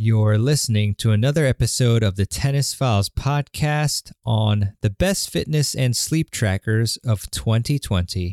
You're listening to another episode of the Tennis Files podcast on the best fitness and sleep trackers of 2020.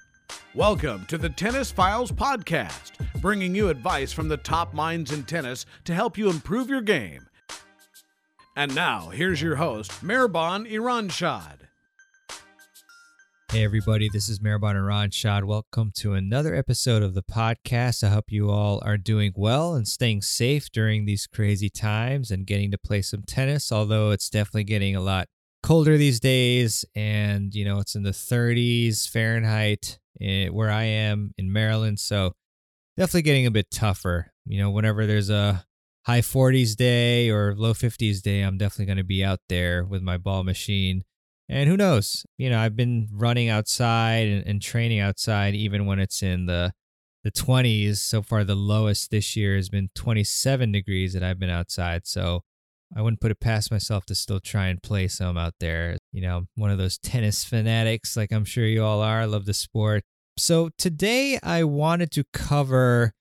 Welcome to the Tennis Files Podcast, bringing you advice from the top minds in tennis to help you improve your game. And now, here's your host, Mehrban Iranshad. Hey, everybody, this is Mehrban Iranshad. Welcome to another episode of the podcast. I hope you all are doing well and staying safe during these crazy times and getting to play some tennis, although it's definitely getting a lot colder these days. And, you know, it's in the 30s Fahrenheit Eh, where I am in Maryland. So definitely getting a bit tougher. You know, whenever there's a high 40s day or low 50s day, I'm definitely going to be out there with my ball machine. And who knows? You know, I've been running outside and, and training outside even when it's in the the 20s. So far, the lowest this year has been 27 degrees that I've been outside. So I wouldn't put it past myself to still try and play some out there. You know, I'm one of those tennis fanatics, like I'm sure you all are. I love the sport. So today I wanted to cover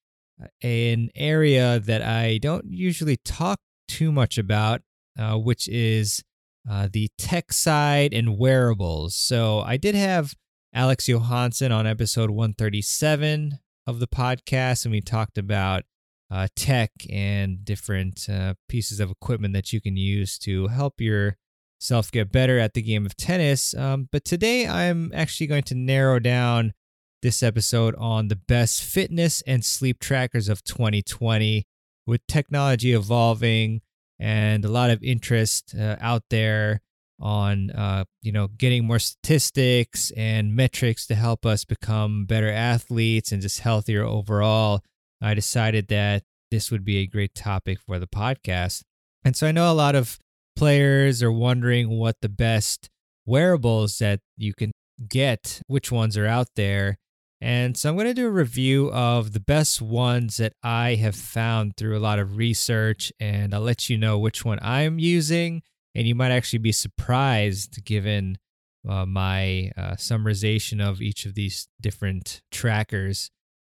an area that I don't usually talk too much about, uh, which is uh, the tech side and wearables. So I did have Alex Johansson on episode 137 of the podcast, and we talked about uh, tech and different uh, pieces of equipment that you can use to help yourself get better at the game of tennis. Um, but today I'm actually going to narrow down this episode on the best fitness and sleep trackers of 2020 with technology evolving and a lot of interest uh, out there on uh, you know getting more statistics and metrics to help us become better athletes and just healthier overall. I decided that this would be a great topic for the podcast. And so i know a lot of players are wondering what the best wearables that you can get which ones are out there and so I'm going to do a review of the best ones that I have found through a lot of research, and I'll let you know which one I'm using. And you might actually be surprised given uh, my uh, summarization of each of these different trackers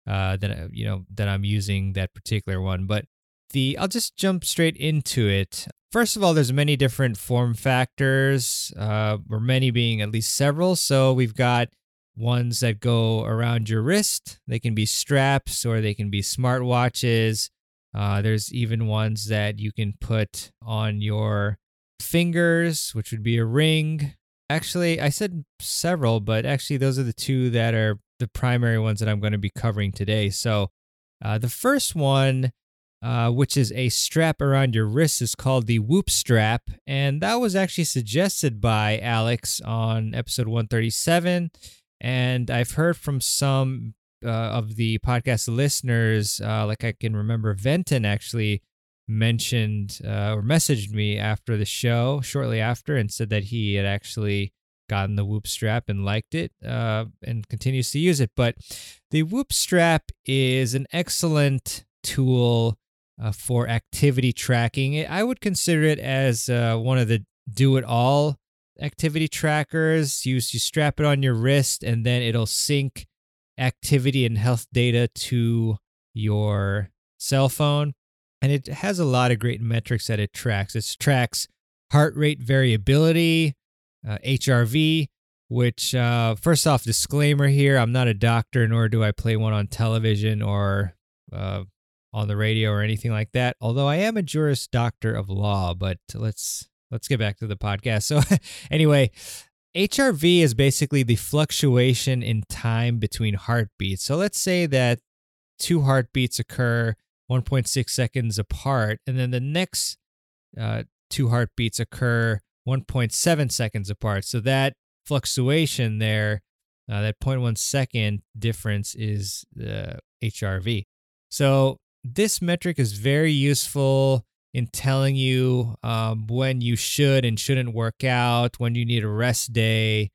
uh, that uh, you know that I'm using that particular one. But the I'll just jump straight into it. First of all, there's many different form factors, uh, or many being at least several. So we've got ones that go around your wrist. They can be straps or they can be smartwatches. Uh, there's even ones that you can put on your fingers, which would be a ring. Actually, I said several, but actually, those are the two that are the primary ones that I'm going to be covering today. So, uh, the first one, uh, which is a strap around your wrist, is called the Whoop Strap. And that was actually suggested by Alex on episode 137. And I've heard from some uh, of the podcast listeners, uh, like I can remember Venton actually mentioned uh, or messaged me after the show, shortly after, and said that he had actually gotten the Whoop strap and liked it uh, and continues to use it. But the Whoop strap is an excellent tool uh, for activity tracking. I would consider it as uh, one of the do it all activity trackers. You, you strap it on your wrist and then it'll sync activity and health data to your cell phone. And it has a lot of great metrics that it tracks. It tracks heart rate variability, uh, HRV, which, uh, first off, disclaimer here I'm not a doctor, nor do I play one on television or uh, on the radio or anything like that. Although I am a Juris Doctor of Law, but let's let's get back to the podcast. So, anyway, HRV is basically the fluctuation in time between heartbeats. So, let's say that two heartbeats occur 1.6 seconds apart, and then the next uh, two heartbeats occur 1.7 seconds apart. So, that fluctuation there, uh, that 0.1 second difference is the HRV. So, this metric is very useful in telling you um, when you should and shouldn't work out, when you need a rest day,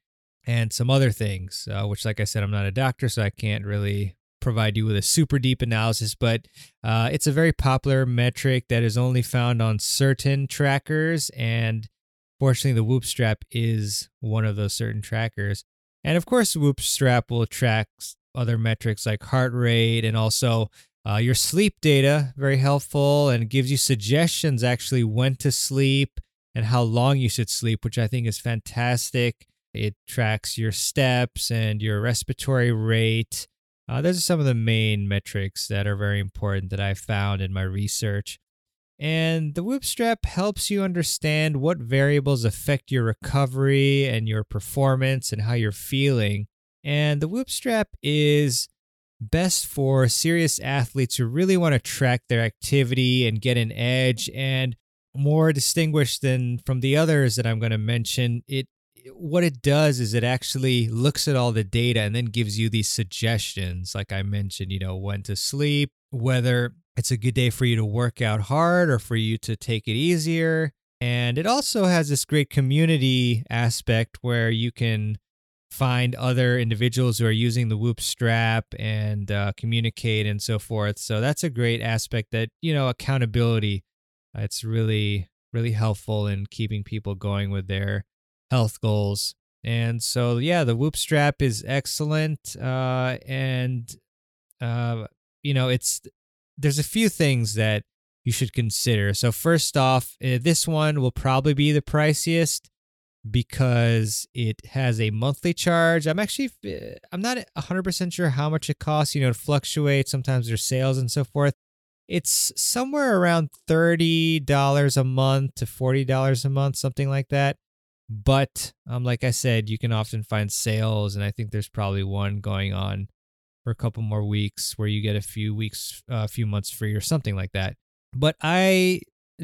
and some other things, uh, which, like I said, I'm not a doctor, so I can't really provide you with a super deep analysis, but uh, it's a very popular metric that is only found on certain trackers. And fortunately, the Whoop strap is one of those certain trackers. And of course, Whoop strap will track other metrics like heart rate and also uh, your sleep data, very helpful, and gives you suggestions actually when to sleep and how long you should sleep, which I think is fantastic. It tracks your steps and your respiratory rate. Uh, those are some of the main metrics that are very important that I found in my research. And the Whoop strap helps you understand what variables affect your recovery and your performance and how you're feeling. And the Whoop strap is best for serious athletes who really want to track their activity and get an edge and more distinguished than from the others that I'm going to mention it what it does is it actually looks at all the data and then gives you these suggestions. Like I mentioned you know when to sleep whether it's a good day for you to work out hard or for you to take it easier. And it also has this great community aspect where you can find other individuals who are using the Whoop strap and uh, communicate and so forth. So that's a great aspect that, you know, accountability, uh, it's really, really helpful in keeping people going with their health goals. And so, yeah, the Whoop strap is excellent. Uh, and, uh, you know, it's, there's a few things that you should consider. So, first off, uh, this one will probably be the priciest because it has a monthly charge. I'm actually I'm not 100% sure how much it costs, you know, it fluctuates, sometimes there's sales and so forth. It's somewhere around $30 a month to $40 a month, something like that. But um like I said, you can often find sales and I think there's probably one going on for a couple more weeks where you get a few weeks a uh, few months free or something like that. But I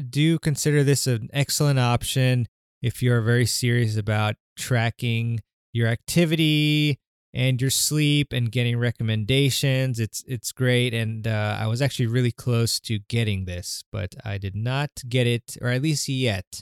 do consider this an excellent option if you're very serious about tracking your activity and your sleep and getting recommendations it's it's great. And uh, i was actually really close to getting this but i did not get it or at least yet.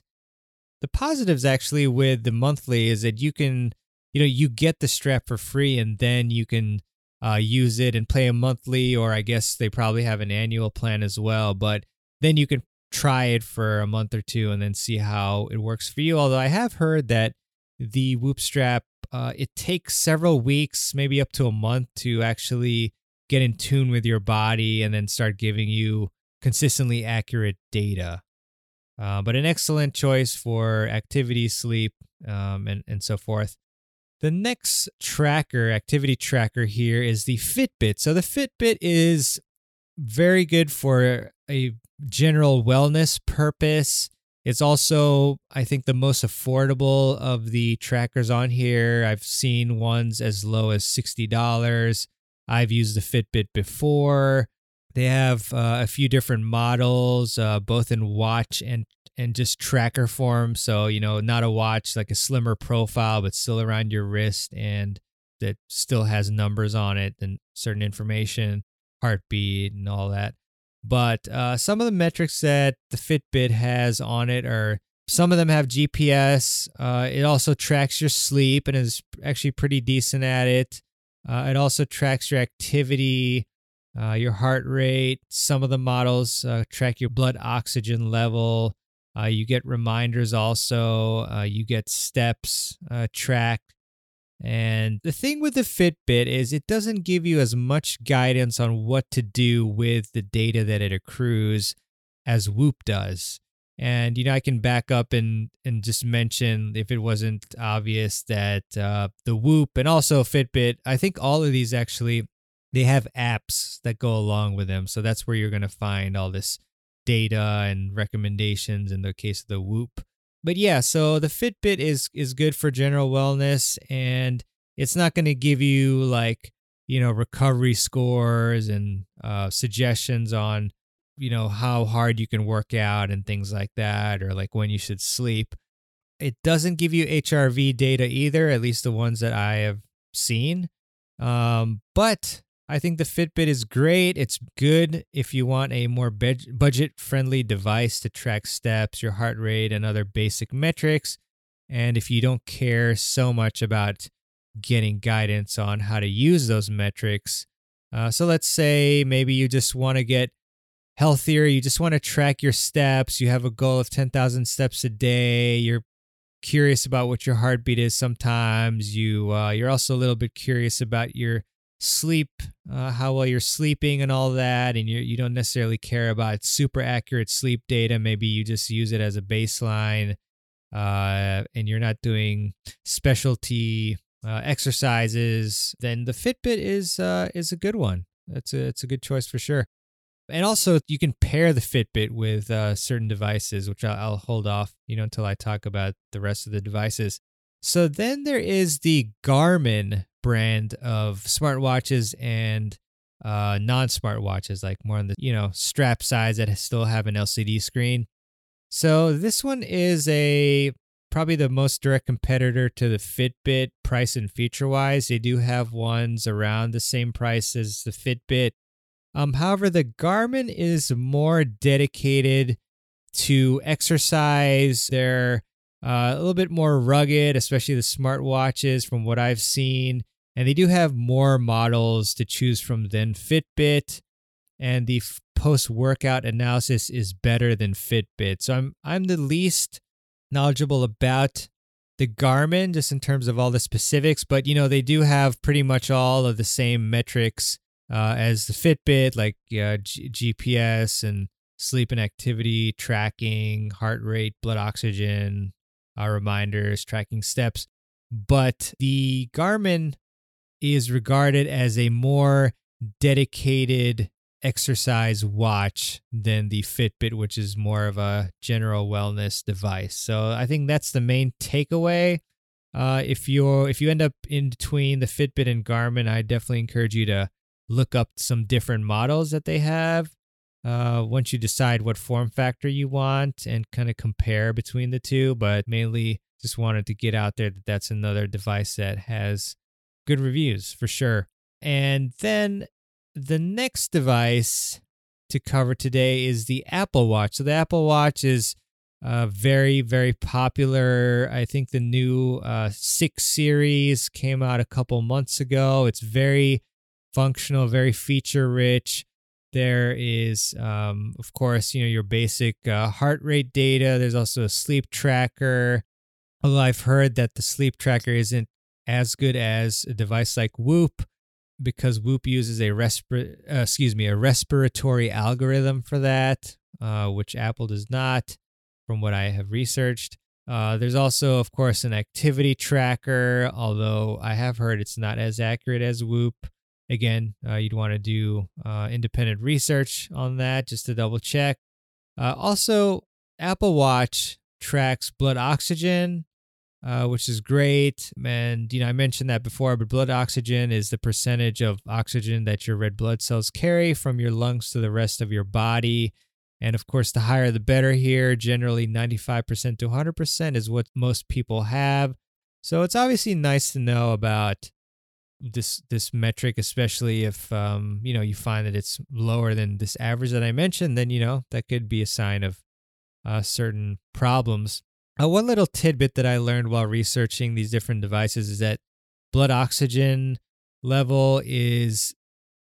The positives actually with the monthly is that you can you know you get the strap for free and then you can uh, use it and play a monthly or i guess they probably have an annual plan as well but then you can try it for a month or two and then see how it works for you. Although I have heard that the Whoop strap, uh, it takes several weeks, maybe up to a month, to actually get in tune with your body and then start giving you consistently accurate data. Uh, but an excellent choice for activity, sleep, um, and and so forth. The next tracker, activity tracker here is the Fitbit. So the Fitbit is very good for a general wellness purpose. It's also, I think, the most affordable of the trackers on here. I've seen ones as low as $60. I've used the Fitbit before. They have uh, a few different models, uh, both in watch and and just tracker form. So you know, not a watch like a slimmer profile, but still around your wrist, and that still has numbers on it and certain information, heartbeat, and all that. But uh, some of the metrics that the Fitbit has on it are some of them have GPS. Uh, it also tracks your sleep and is actually pretty decent at it. Uh, it also tracks your activity, uh, your heart rate. Some of the models uh, track your blood oxygen level. Uh, you get reminders also. you get steps tracked. And the thing with the Fitbit is it doesn't give you as much guidance on what to do with the data that it accrues as Whoop does. And you know, I can back up and and just mention if it wasn't obvious that uh, the Whoop and also Fitbit, I think all of these actually they have apps that go along with them. So that's where you're going to find all this data and recommendations in the case of the Whoop but yeah, so the Fitbit is is good for general wellness and it's not going to give you like, you know, recovery scores and uh, suggestions on, you know, how hard you can work out and things like that or like when you should sleep. It doesn't give you HRV data either, at least the ones that I have seen. Um, but I think the Fitbit is great. It's good if you want a more budget friendly device to track steps, your heart rate, and other basic metrics. And if you don't care so much about getting guidance on how to use those metrics, uh, so let's say maybe you just want to get healthier, you just want to track your steps, you have a goal of 10,000 steps a day, you're curious about what your heartbeat is sometimes, you uh, you're also a little bit curious about your sleep, uh, how well you're sleeping and all that, and you you don't necessarily care about super accurate sleep data. Maybe you just use it as a baseline, uh, and you're not doing specialty uh, exercises. Then the Fitbit is uh, is a good one. That's a it's a good choice for sure. And also, you can pair the Fitbit with uh, certain devices, which I'll, I'll hold off, you know, until I talk about the rest of the devices. So then there is the Garmin brand of smartwatches and uh, non-smartwatches, like more on the you know strap size that still have an LCD screen. So this one is a probably the most direct competitor to the Fitbit price and feature wise. They do have ones around the same price as the Fitbit. Um, however, the Garmin is more dedicated to exercise. They're uh, a little bit more rugged, especially the smartwatches from what I've seen. And they do have more models to choose from than Fitbit. And the f- post workout analysis is better than Fitbit. So I'm I'm the least knowledgeable about the Garmin just in terms of all the specifics, but you know they do have pretty much all of the same metrics uh, as the Fitbit, like uh, G- GPS and sleep and activity tracking, heart rate, blood oxygen, uh, reminders, tracking steps. But the Garmin is regarded as a more dedicated exercise watch than the Fitbit, which is more of a general wellness device. So I think that's the main takeaway. Uh, if you're if you end up in between the Fitbit and Garmin, I definitely encourage you to look up some different models that they have. Uh, once you decide what form factor you want and kind of compare between the two, but mainly just wanted to get out there that that's another device that has good reviews for sure. And then the next device to cover today is the Apple Watch. So the Apple Watch is uh, very, very popular. I think the new uh, 6 series came out a couple months ago. It's very functional, very feature rich. There is, um, of course, you know, your basic uh, heart rate data. There's also a sleep tracker. Although I've heard that the sleep tracker isn't as good as a device like Whoop because Whoop uses a respir- uh, excuse me a respiratory algorithm for that, uh, which Apple does not, from what I have researched. Uh, there's also, of course, an activity tracker, although I have heard it's not as accurate as Whoop. Again, uh, you'd want to do uh, independent research on that just to double check. Uh, also, Apple Watch tracks blood oxygen uh, which is great. And, you know, I mentioned that before, but blood oxygen is the percentage of oxygen that your red blood cells carry from your lungs to the rest of your body. And of course, the higher the better here. Generally, 95% to 100% is what most people have. So it's obviously nice to know about this this metric, especially if um, you know you find that it's lower than this average that I mentioned. Then you know that could be a sign of uh, certain problems. Uh, one little tidbit that I learned while researching these different devices is that blood oxygen level is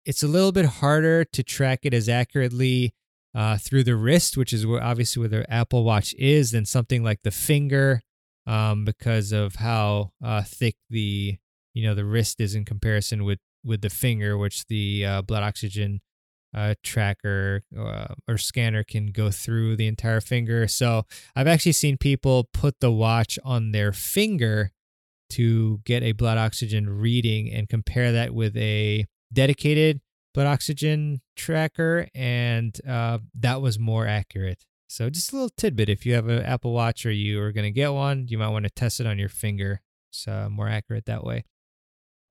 it's a little bit harder to track it as accurately uh, through the wrist, which is where obviously where the Apple Watch is, than something like the finger, um, because of how uh, thick the you know the wrist is in comparison with with the finger, which the uh, blood oxygen uh, tracker uh, or scanner can go through the entire finger. So I've actually seen people put the watch on their finger to get a blood oxygen reading and compare that with a dedicated blood oxygen tracker, and uh, that was more accurate. So just a little tidbit: if you have an Apple Watch or you are going to get one, you might want to test it on your finger. It's more accurate that way.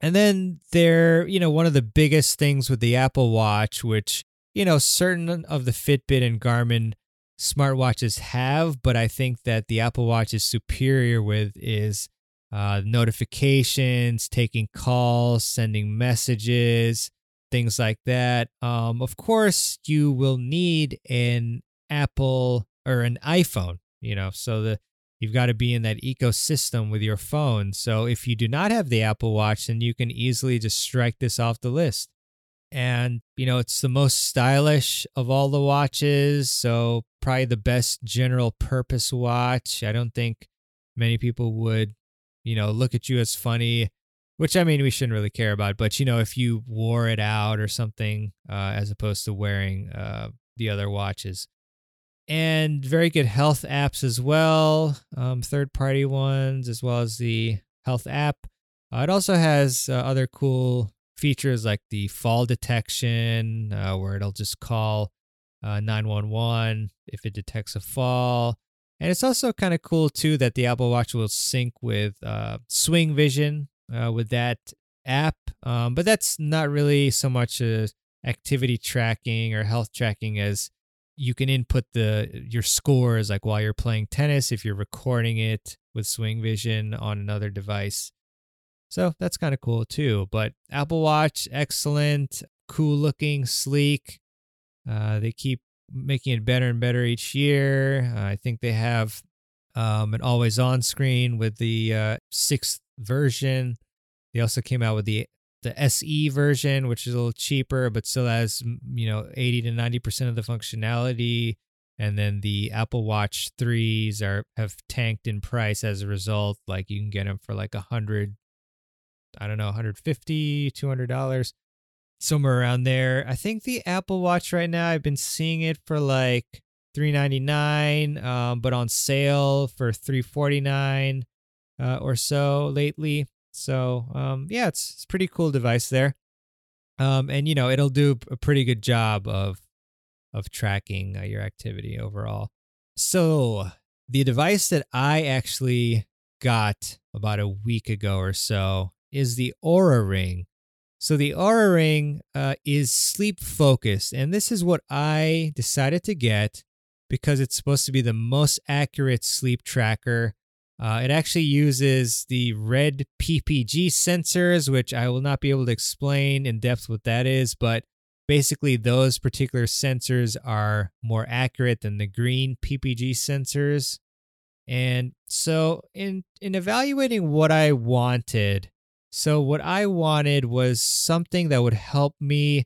And then there, you know, one of the biggest things with the Apple Watch, which, you know, certain of the Fitbit and Garmin smartwatches have, but I think that the Apple Watch is superior with is uh, notifications, taking calls, sending messages, things like that. Um, of course, you will need an Apple or an iPhone, you know, so the you've got to be in that ecosystem with your phone. So if you do not have the Apple Watch, then you can easily just strike this off the list. And, you know, it's the most stylish of all the watches. So probably the best general purpose watch. I don't think many people would, you know, look at you as funny, which I mean, we shouldn't really care about. But, you know, if you wore it out or something, uh, as opposed to wearing uh, the other watches and very good health apps as well, um, third party ones, as well as the health app. Uh, it also has uh, other cool features like the fall detection, uh, where it'll just call uh, 911 if it detects a fall. And it's also kind of cool too that the Apple Watch will sync with uh, Swing Vision uh, with that app. Um, but that's not really so much activity tracking or health tracking as you can input the your scores like while you're playing tennis if you're recording it with swing vision on another device. So that's kind of cool too. But apple watch excellent cool looking sleek. Uh, they keep making it better and better each year. Uh, i think they have um, an always on screen with the uh, sixth version. They also came out with the the SE version, which is a little cheaper, but still has, you know, 80 to 90% of the functionality. And then the Apple Watch 3s are have tanked in price as a result. Like you can get them for like a hundred, I don't know, 150, 200 dollars, somewhere around there. I think the Apple Watch right now, I've been seeing it for like 399, um, but on sale for 349 uh, or so lately. So um, yeah, it's it's pretty cool device there. Um, and you know it'll do a pretty good job of of tracking uh, your activity overall. So the device that I actually got about a week ago or so is the Oura Ring. So the Oura Ring uh, is sleep focused, and this is what I decided to get because it's supposed to be the most accurate sleep tracker uh, it actually uses the red PPG sensors, which I will not be able to explain in depth what that is, but basically those particular sensors are more accurate than the green PPG sensors. And so in in evaluating what I wanted, so what I wanted was something that would help me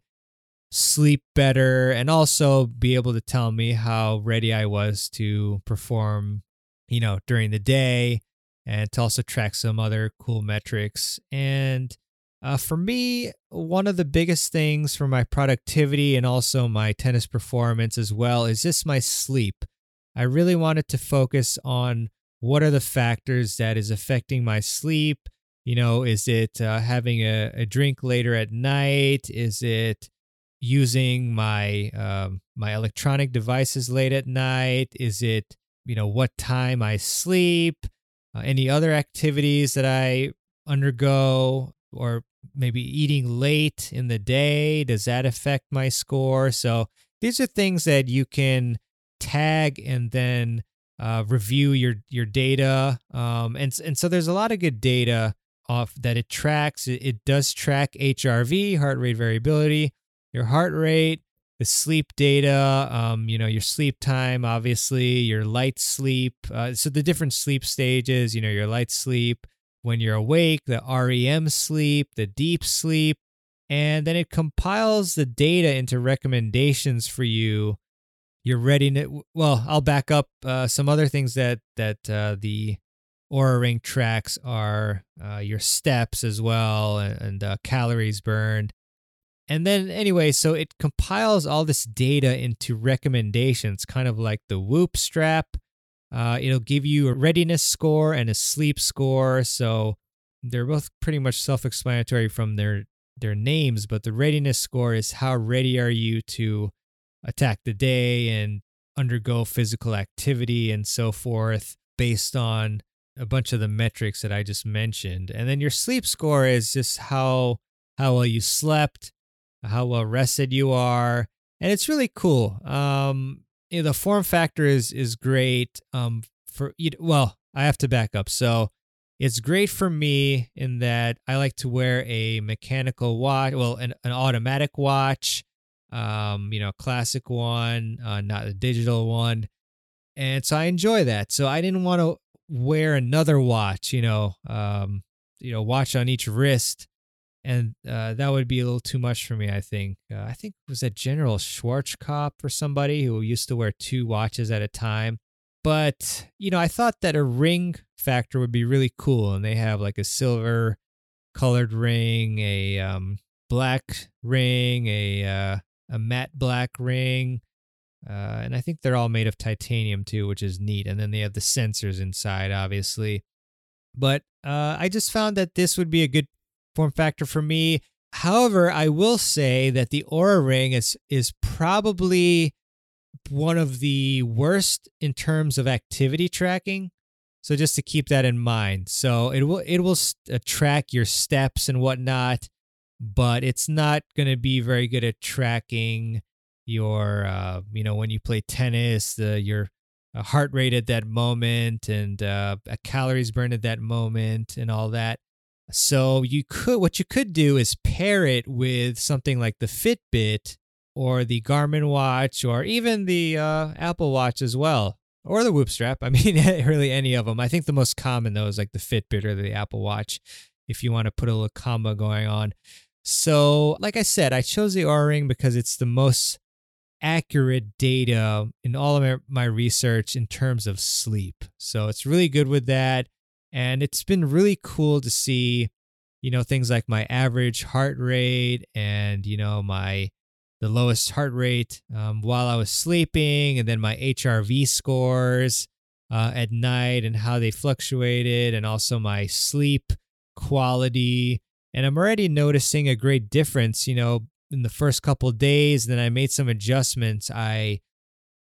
sleep better and also be able to tell me how ready I was to perform you know, during the day and to also track some other cool metrics. And uh, for me, one of the biggest things for my productivity and also my tennis performance as well is just my sleep. I really wanted to focus on what are the factors that is affecting my sleep. You know, is it uh, having a, a drink later at night? Is it using my um, my electronic devices late at night? Is it you know what time I sleep, uh, any other activities that I undergo, or maybe eating late in the day. Does that affect my score? So these are things that you can tag and then uh, review your your data. Um, and and so there's a lot of good data off that it tracks. It, it does track HRV, heart rate variability, your heart rate, the sleep data, um, you know, your sleep time, obviously, your light sleep. Uh, so the different sleep stages, you know, your light sleep, when you're awake, the REM sleep, the deep sleep, and then it compiles the data into recommendations for you. Your readiness. Well, I'll back up. Uh, some other things that that uh, the Oura Ring tracks are uh, your steps as well and, and uh, calories burned and then, anyway, so it compiles all this data into recommendations, kind of like the Whoop strap. Uh, it'll give you a readiness score and a sleep score. So they're both pretty much self-explanatory from their their names, but the readiness score is how ready are you to attack the day and undergo physical activity and so forth based on a bunch of the metrics that I just mentioned. And then your sleep score is just how how well you slept how well rested you are, and it's really cool. Um, you know, the form factor is is great. Um, for you well, I have to back up. So it's great for me in that I like to wear a mechanical watch, well, an, an automatic watch, um, you know, classic one, uh, not a digital one. And so I enjoy that. So I didn't want to wear another watch, you know, um, you know, watch on each wrist. And uh, that would be a little too much for me, I think. Uh, I think it was that General Schwarzkopf or somebody who used to wear two watches at a time. But, you know, I thought that a ring factor would be really cool. And they have like a silver colored ring, a um, black ring, a, uh, a matte black ring. Uh, and I think they're all made of titanium too, which is neat. And then they have the sensors inside, obviously. But uh, I just found that this would be a good form factor for me. However, I will say that the Oura Ring is is probably one of the worst in terms of activity tracking. So just to keep that in mind. So it will it will uh, track your steps and whatnot, but it's not going to be very good at tracking your uh, you know when you play tennis, the your uh, heart rate at that moment and uh, calories burned at that moment and all that. So you could what you could do is pair it with something like the Fitbit or the Garmin watch or even the uh, Apple Watch as well, or the Whoop strap. I mean, really any of them. I think the most common though is like the Fitbit or the Apple Watch, if you want to put a little combo going on. So, like I said, I chose the Oura Ring because it's the most accurate data in all of my research in terms of sleep. So it's really good with that. And it's been really cool to see, you know, things like my average heart rate and, you know, my the lowest heart rate um, while I was sleeping, and then my HRV scores uh, at night and how they fluctuated, and also my sleep quality. And I'm already noticing a great difference, you know, in the first couple days. Then I made some adjustments. I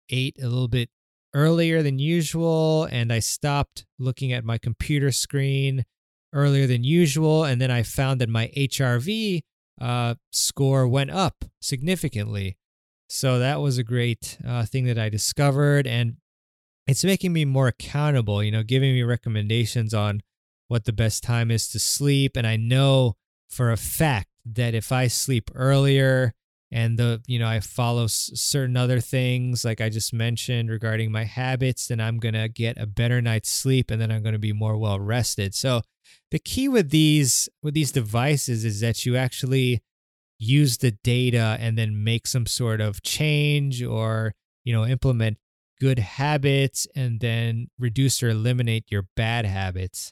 ate a little bit earlier than usual, and I stopped looking at my computer screen earlier than usual. And then I found that my HRV uh, score went up significantly. So that was a great uh, thing that I discovered. And it's making me more accountable, you know, giving me recommendations on what the best time is to sleep. And I know for a fact that if I sleep earlier and the, you know, I follow s- certain other things like I just mentioned regarding my habits, then I'm going to get a better night's sleep and then I'm going to be more well rested. So the key with these with these devices is that you actually use the data and then make some sort of change or you know implement good habits and then reduce or eliminate your bad habits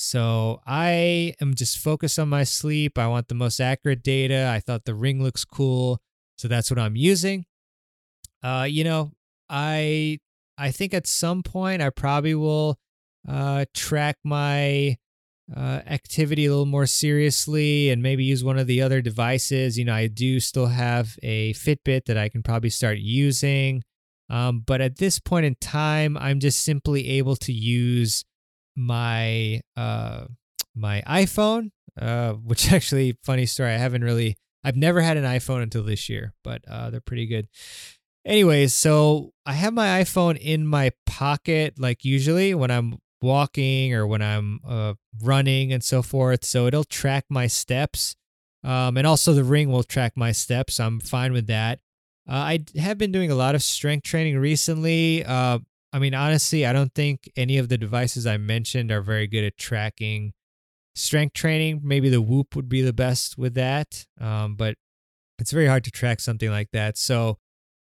So I am just focused on my sleep. I want the most accurate data. I thought the ring looks cool, so that's what I'm using. Uh, you know, I I think at some point I probably will uh, track my uh, activity a little more seriously and maybe use one of the other devices. You know, I do still have a Fitbit that I can probably start using. Um, but at this point in time, I'm just simply able to use my uh my iPhone, uh, which actually funny story. I haven't really I've never had an iPhone until this year, but uh, they're pretty good. Anyways, so I have my iPhone in my pocket, like usually when I'm walking or when I'm uh, running and so forth. So it'll track my steps. Um, and also the ring will track my steps. I'm fine with that. Uh, I have been doing a lot of strength training recently. Uh, I mean, honestly, I don't think any of the devices I mentioned are very good at tracking strength training. Maybe the Whoop would be the best with that, um, but it's very hard to track something like that. So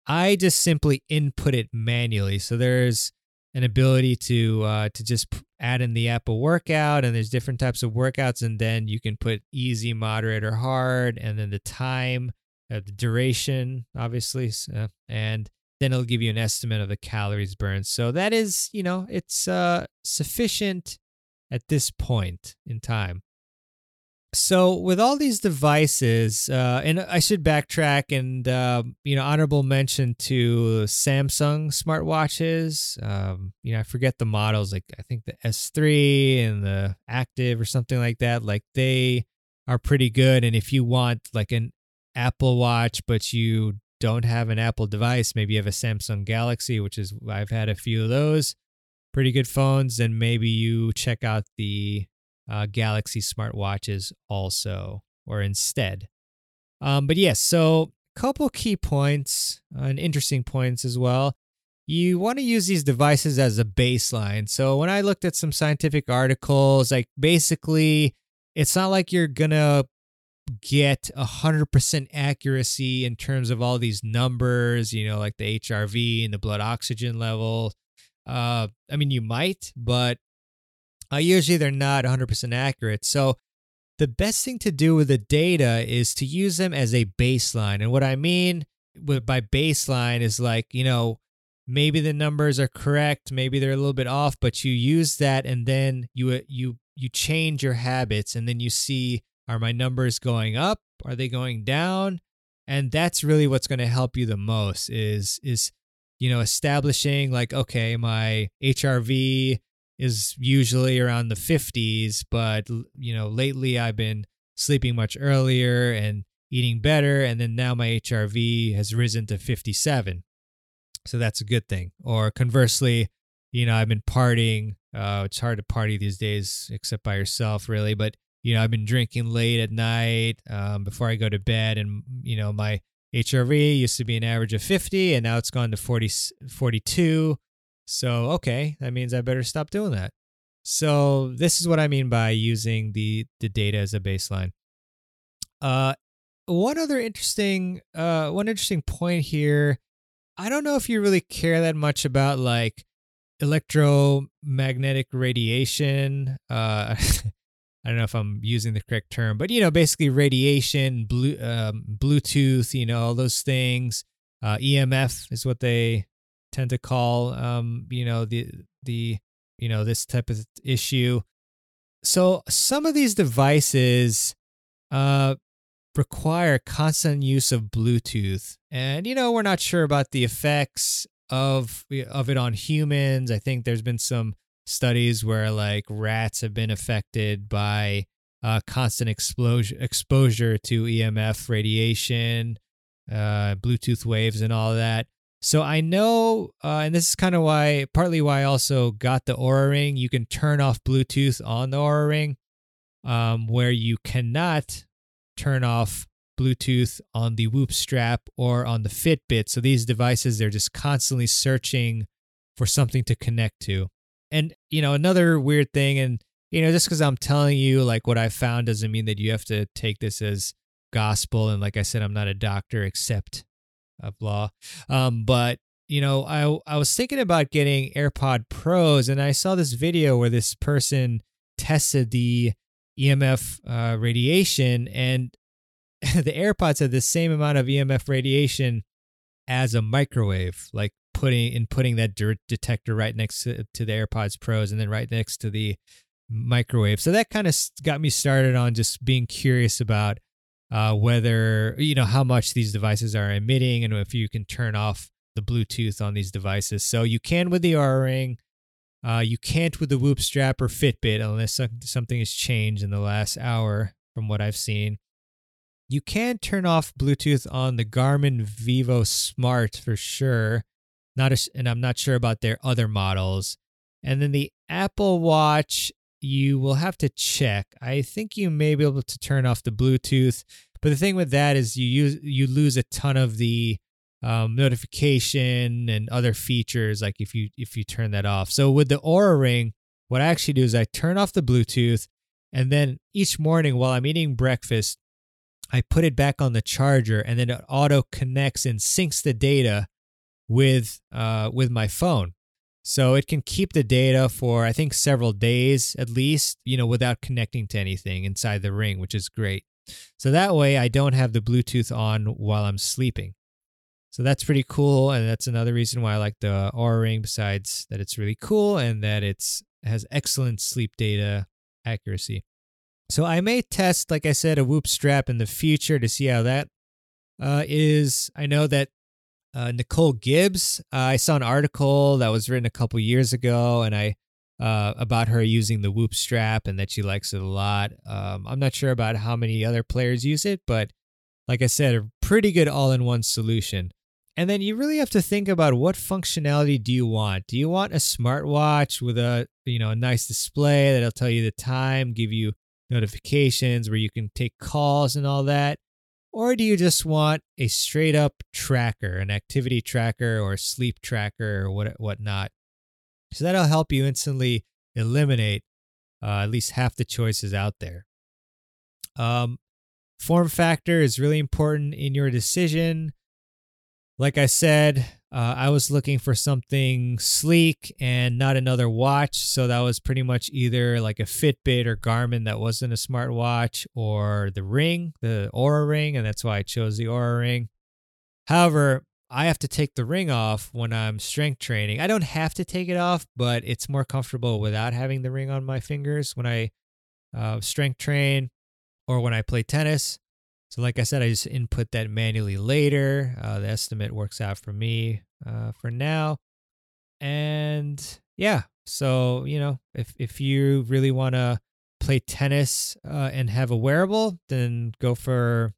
I just simply input it manually. So there's an ability to uh, to just add in the Apple workout, and there's different types of workouts, and then you can put easy, moderate, or hard, and then the time, uh, the duration, obviously, uh, and then it'll give you an estimate of the calories burned. So that is, you know, it's uh, sufficient at this point in time. So with all these devices, uh, and I should backtrack and uh, you know honorable mention to Samsung smartwatches. Um, you know I forget the models, like I think the S3 and the Active or something like that. Like they are pretty good. And if you want like an Apple Watch, but you don't have an Apple device, maybe you have a Samsung Galaxy, which is I've had a few of those, pretty good phones. Then maybe you check out the uh, Galaxy smartwatches also, or instead. Um, but yes, so a couple key points uh, and interesting points as well. You want to use these devices as a baseline. So when I looked at some scientific articles, like basically, it's not like you're gonna get 100% accuracy in terms of all these numbers, you know, like the HRV and the blood oxygen level. Uh, I mean, you might, but uh, usually they're not 100% accurate. So the best thing to do with the data is to use them as a baseline. And what I mean by baseline is like, you know, maybe the numbers are correct, maybe they're a little bit off, but you use that and then you uh, you you change your habits and then you see are my numbers going up? Are they going down? And that's really what's going to help you the most is is you know establishing like okay, my HRV is usually around the 50s, but you know, lately I've been sleeping much earlier and eating better and then now my HRV has risen to 57. So that's a good thing. Or conversely, you know, I've been partying. Uh, it's hard to party these days except by yourself, really. But you know, I've been drinking late at night um, before I go to bed, and you know, my HRV used to be an average of 50, and now it's gone to 40, 42. So, okay, that means I better stop doing that. So, this is what I mean by using the the data as a baseline. Uh one other interesting uh one interesting point here, I don't know if you really care that much about like electromagnetic radiation. Uh I don't know if I'm using the correct term, but you know, basically radiation, blue, um, Bluetooth, you know, all those things. Uh, EMF is what they tend to call um, you know the the you know this type of issue. So some of these devices uh, require constant use of Bluetooth, and you know we're not sure about the effects of of it on humans. I think there's been some studies where like rats have been affected by uh, constant exposure exposure to EMF radiation, uh, Bluetooth waves, and all that. So I know, uh, and this is kind of why, partly why I also got the Oura Ring. You can turn off Bluetooth on the Oura Ring, um, where you cannot turn off Bluetooth on the Whoop strap or on the Fitbit. So these devices, they're just constantly searching for something to connect to. And, you know, another weird thing, and, you know, just because I'm telling you like what I found doesn't mean that you have to take this as gospel. And like I said, I'm not a doctor, except of law. Um, but you know, I I was thinking about getting AirPod Pros, and I saw this video where this person tested the EMF uh, radiation, and the AirPods had the same amount of EMF radiation as a microwave, like putting in putting that detector right next to, to the AirPods Pros, and then right next to the microwave. So that kind of got me started on just being curious about uh, whether you know how much these devices are emitting and if you can turn off the Bluetooth on these devices. So you can with the Oura Ring. Uh, you can't with the Whoop strap or Fitbit unless something has changed in the last hour from what I've seen. You can turn off Bluetooth on the Garmin Vivo Smart for sure. Not a, and I'm not sure about their other models. And then the Apple Watch you will have to check. I think you may be able to turn off the Bluetooth, but the thing with that is you use you lose a ton of the um, notification and other features like if you if you turn that off. So with the Oura Ring, what I actually do is I turn off the Bluetooth, and then each morning while I'm eating breakfast, I put it back on the charger, and then it auto connects and syncs the data with uh, with my phone. So it can keep the data for I think several days at least, you know, without connecting to anything inside the ring, which is great. So that way I don't have the Bluetooth on while I'm sleeping. So that's pretty cool and that's another reason why I like the Oura Ring besides that it's really cool and that it's has excellent sleep data accuracy. So I may test, like I said, a Whoop strap in the future to see how that uh, is. I know that uh, Nicole Gibbs. Uh, I saw an article that was written a couple years ago, and I uh, about her using the Whoop strap and that she likes it a lot. Um, I'm not sure about how many other players use it, but like I said, a pretty good all-in-one solution. And then you really have to think about what functionality do you want? Do you want a smartwatch with a you know a nice display that'll tell you the time, give you notifications where you can take calls and all that? Or do you just want a straight up tracker, an activity tracker or sleep tracker or what whatnot? So that'll help you instantly eliminate uh, at least half the choices out there. Um, form factor is really important in your decision. Like I said, uh, I was looking for something sleek and not another watch. So that was pretty much either like a Fitbit or Garmin that wasn't a smartwatch or the ring, the Oura ring. And that's why I chose the Oura ring. However, I have to take the ring off when I'm strength training. I don't have to take it off, but it's more comfortable without having the ring on my fingers when I uh, strength train or when I play tennis. So, like I said, I just input that manually later. Uh, the estimate works out for me uh, for now. And yeah, so, you know, if, if you really want to play tennis uh, and have a wearable, then go for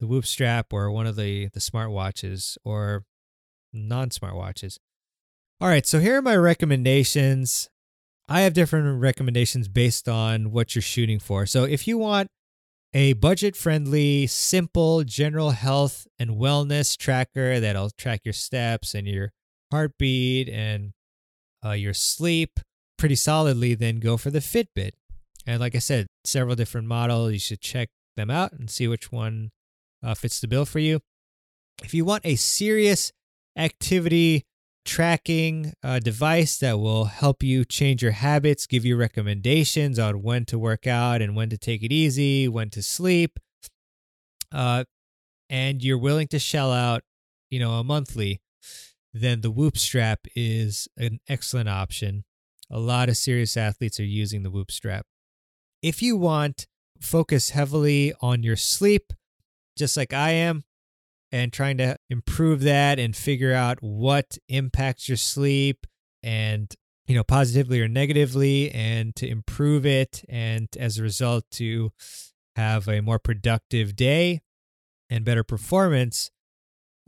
the Whoop strap or one of the, the smartwatches or non smartwatches. All right, so here are my recommendations. I have different recommendations based on what you're shooting for. So if you want a budget friendly, simple general health and wellness tracker that'll track your steps and your heartbeat and uh, your sleep pretty solidly, then go for the Fitbit. And like I said, several different models. You should check them out and see which one uh, fits the bill for you. If you want a serious activity tracking uh, device that will help you change your habits, give you recommendations on when to work out and when to take it easy, when to sleep. Uh, and you're willing to shell out, you know, a monthly, then the Whoop strap is an excellent option. A lot of serious athletes are using the Whoop strap. If you want focus heavily on your sleep, just like I am, and trying to improve that and figure out what impacts your sleep and you know positively or negatively and to improve it and as a result to have a more productive day and better performance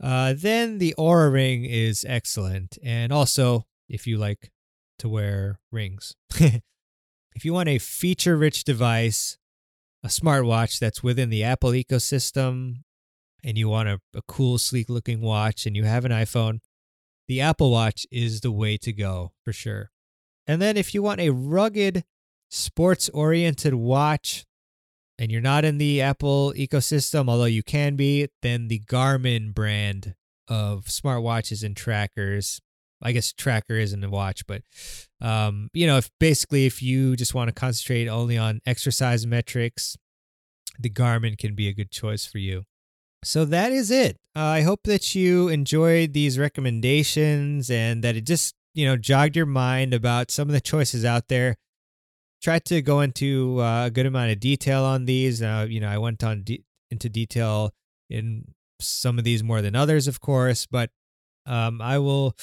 uh, then the Oura ring is excellent. And also if you like to wear rings. If you want a feature rich device a smartwatch that's within the apple ecosystem and you want a, a cool, sleek looking watch and you have an iPhone, the Apple Watch is the way to go for sure. And then if you want a rugged, sports oriented watch and you're not in the Apple ecosystem, although you can be, then the Garmin brand of smartwatches and trackers. I guess tracker isn't a watch, but um, you know, if basically if you just want to concentrate only on exercise metrics, the Garmin can be a good choice for you. So that is it. Uh, I hope that you enjoyed these recommendations and that it just, you know, jogged your mind about some of the choices out there. Tried to go into uh, a good amount of detail on these. Uh, you know, I went on de- into detail in some of these more than others, of course, but um, I will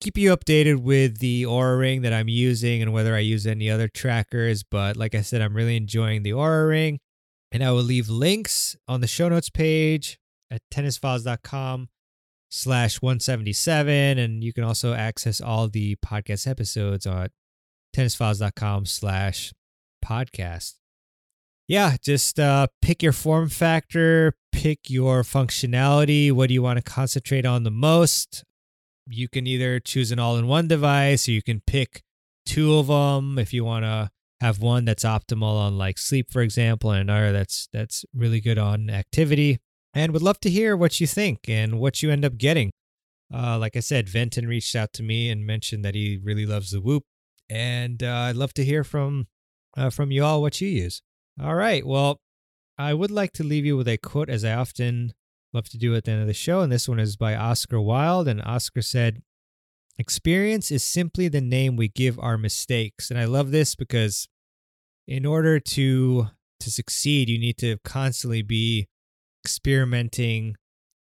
keep you updated with the Oura Ring that I'm using and whether I use any other trackers. But like I said, I'm really enjoying the Oura Ring. And I will leave links on the show notes page at tennisfiles.com slash 177. And you can also access all the podcast episodes on tennisfiles.com slash podcast. Yeah, just uh, pick your form factor, pick your functionality. What do you want to concentrate on the most? You can either choose an all in one device or you can pick two of them if you want to have one that's optimal on like sleep, for example, and another that's that's really good on activity. And would love to hear what you think and what you end up getting. Uh, like I said, Venton reached out to me and mentioned that he really loves the Whoop, and uh, I'd love to hear from uh, from you all what you use. All right, well, I would like to leave you with a quote, as I often love to do at the end of the show, and this one is by Oscar Wilde, and Oscar said, Experience is simply the name we give our mistakes. And I love this because in order to to succeed, you need to constantly be experimenting,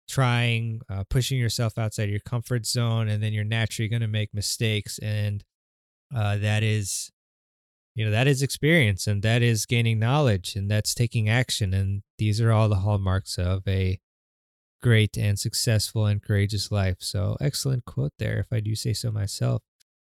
trying, uh, pushing yourself outside your comfort zone, and then you're naturally going to make mistakes. And uh, that is, you know, that is experience and that is gaining knowledge and that's taking action. And these are all the hallmarks of a great and successful and courageous life. So, excellent quote there, if I do say so myself.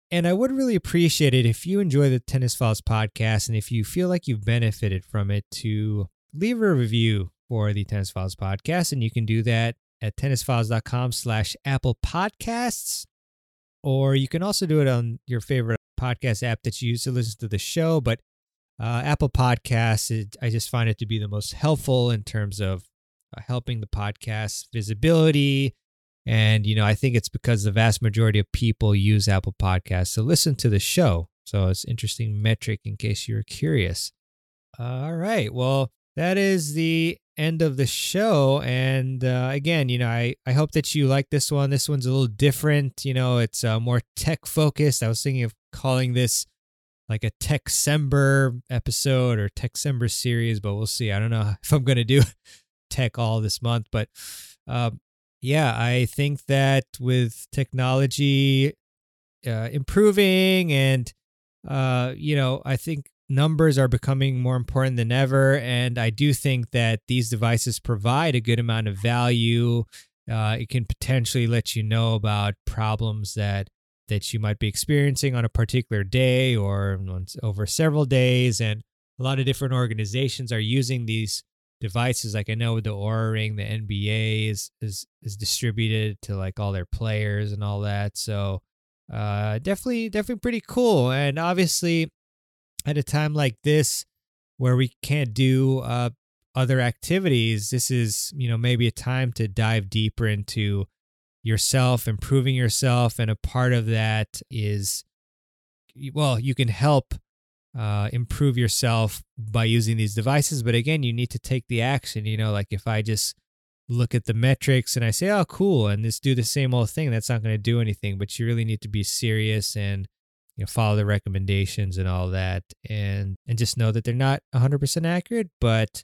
And I would really appreciate it if you enjoy the Tennis Files podcast and if you feel like you've benefited from it to leave a review for the Tennis Files podcast. And you can do that at tennisfiles.com slash Apple Podcasts. Or you can also do it on your favorite podcast app that you use to listen to the show. But uh, Apple Podcasts, it, I just find it to be the most helpful in terms of helping the podcast visibility and, you know, I think it's because the vast majority of people use Apple Podcasts to listen to the show. So it's interesting metric in case you're curious. All right. Well, that is the end of the show. And uh, again, you know, I, I hope that you like this one. This one's a little different. You know, it's uh, more tech focused. I was thinking of calling this like a Techsember episode or Techsember series, but we'll see. I don't know if I'm going to do tech all this month, but uh, yeah, I think that with technology uh, improving and, uh, you know, I think numbers are becoming more important than ever. And I do think that these devices provide a good amount of value. Uh, it can potentially let you know about problems that that you might be experiencing on a particular day or over several days and a lot of different organizations are using these devices. Like I know the Oura Ring, the NBA is is is distributed to like all their players and all that. So uh, definitely definitely pretty cool. And obviously, at a time like this where we can't do uh, other activities, this is you know maybe a time to dive deeper into yourself, improving yourself, and a part of that is well, you can help uh, improve yourself by using these devices. But again, you need to take the action. You know, like if I just look at the metrics and I say, oh, cool, and just do the same old thing, that's not going to do anything. But you really need to be serious and you know, follow the recommendations and all that, and and just know that they're not 100% accurate, but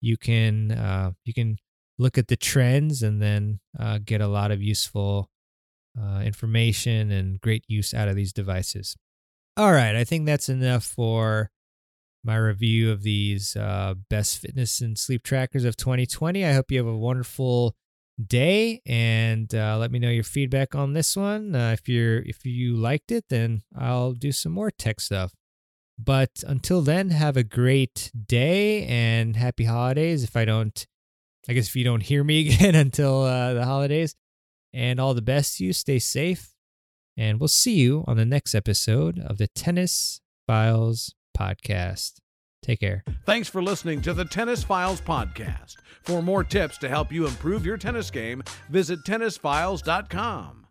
you can uh, you can look at the trends and then uh, get a lot of useful uh, information and great use out of these devices. All right, I think that's enough for my review of these uh, best fitness and sleep trackers of 2020. I hope you have a wonderful day and uh, let me know your feedback on this one. Uh, if you're if you liked it, then I'll do some more tech stuff. But until then, have a great day and happy holidays. If I don't, I guess if you don't hear me again until uh, the holidays, and all the best to you. Stay safe and we'll see you on the next episode of the Tennis Files Podcast. Take care. Thanks for listening to the Tennis Files Podcast. For more tips to help you improve your tennis game, visit tennisfiles.com.